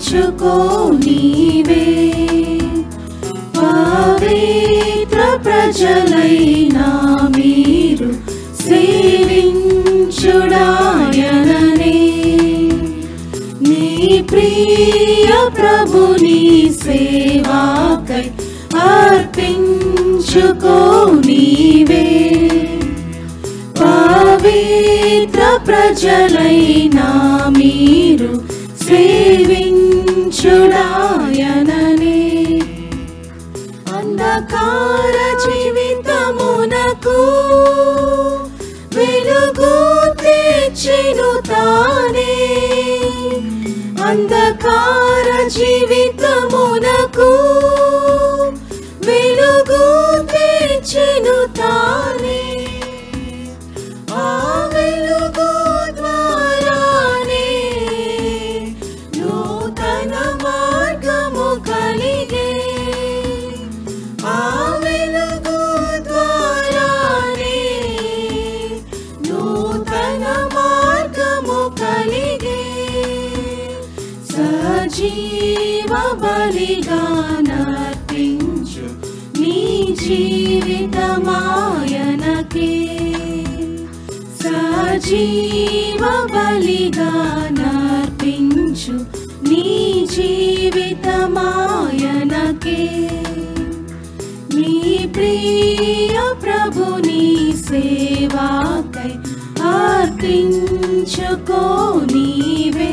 అర్పించుకో నీవే పవిత్ర ప్రజలైనా మీరు సేవించుడాయననే నీ ప్రియ ప్రభుని సేవాకై అర్పించుకో నీవే పవిత్ర ప్రజలైనా మీరు అంధకార జీవితమునకు వెలుగు తెచ్చెను తానే. అంధకార జీవితమునకు వెలుగు తెచ్చెను తానే. సజీవ బలిగా నర్పించు నీ జీవితమాయనకే సజీవ బలిగా నర్పించు నీ జీవితమాయనకే నీ ప్రియ ప్రభుని సేవాకై అర్పించుకో నీవే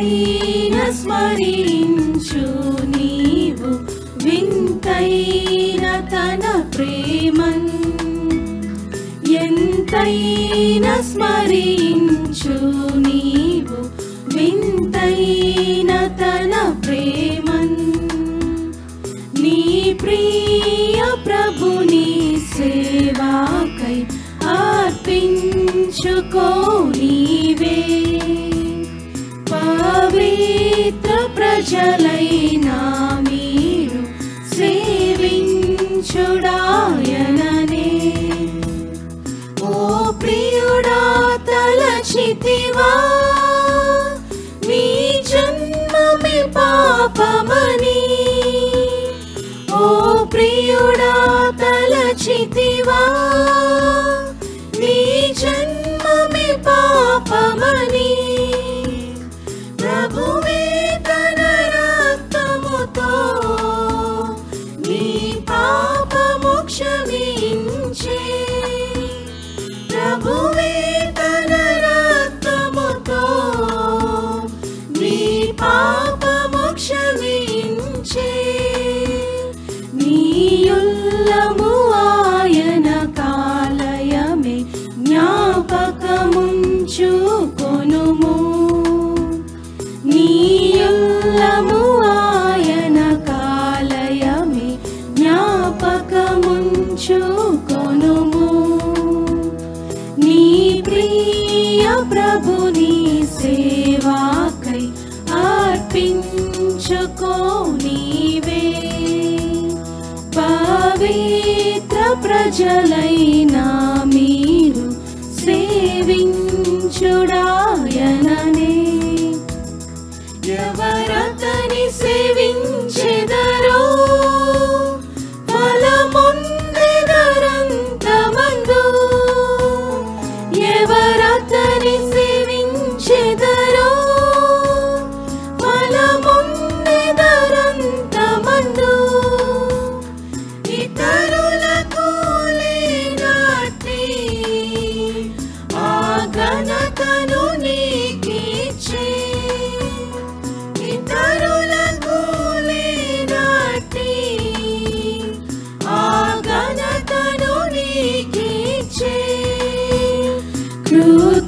వింతైన స్మరించు నీవు వింతైన తన ప్రేమన్ ఎంతైన స్మరించు ప్రజలైనా మీరు సేవించుడాయననే ఓ ప్రియుడా తలచితివా నీ జన్మమే పాపమని ఓ ప్రియుడా తలచితివా ప్రభుని సేవాకై అర్పించుకో నీవే. పవిత్ర ప్రజలైనా మీరు సేవించుడాయననే. ఎవరతని సేవి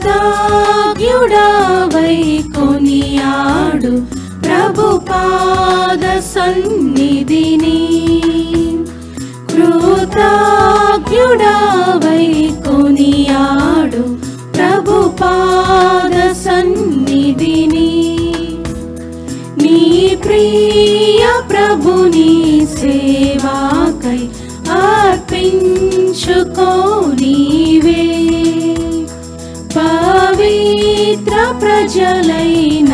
కృతజ్ఞుడవై కొనియాడు ప్రభు పాద సన్నిధిని. కృతజ్ఞుడవై కొనియాడు ప్రభు పాద సన్నిధిని. నీ ప్రియ ప్రభుని సేవాకై అర్పించుకోనివే పవిత్ర प्रजलैन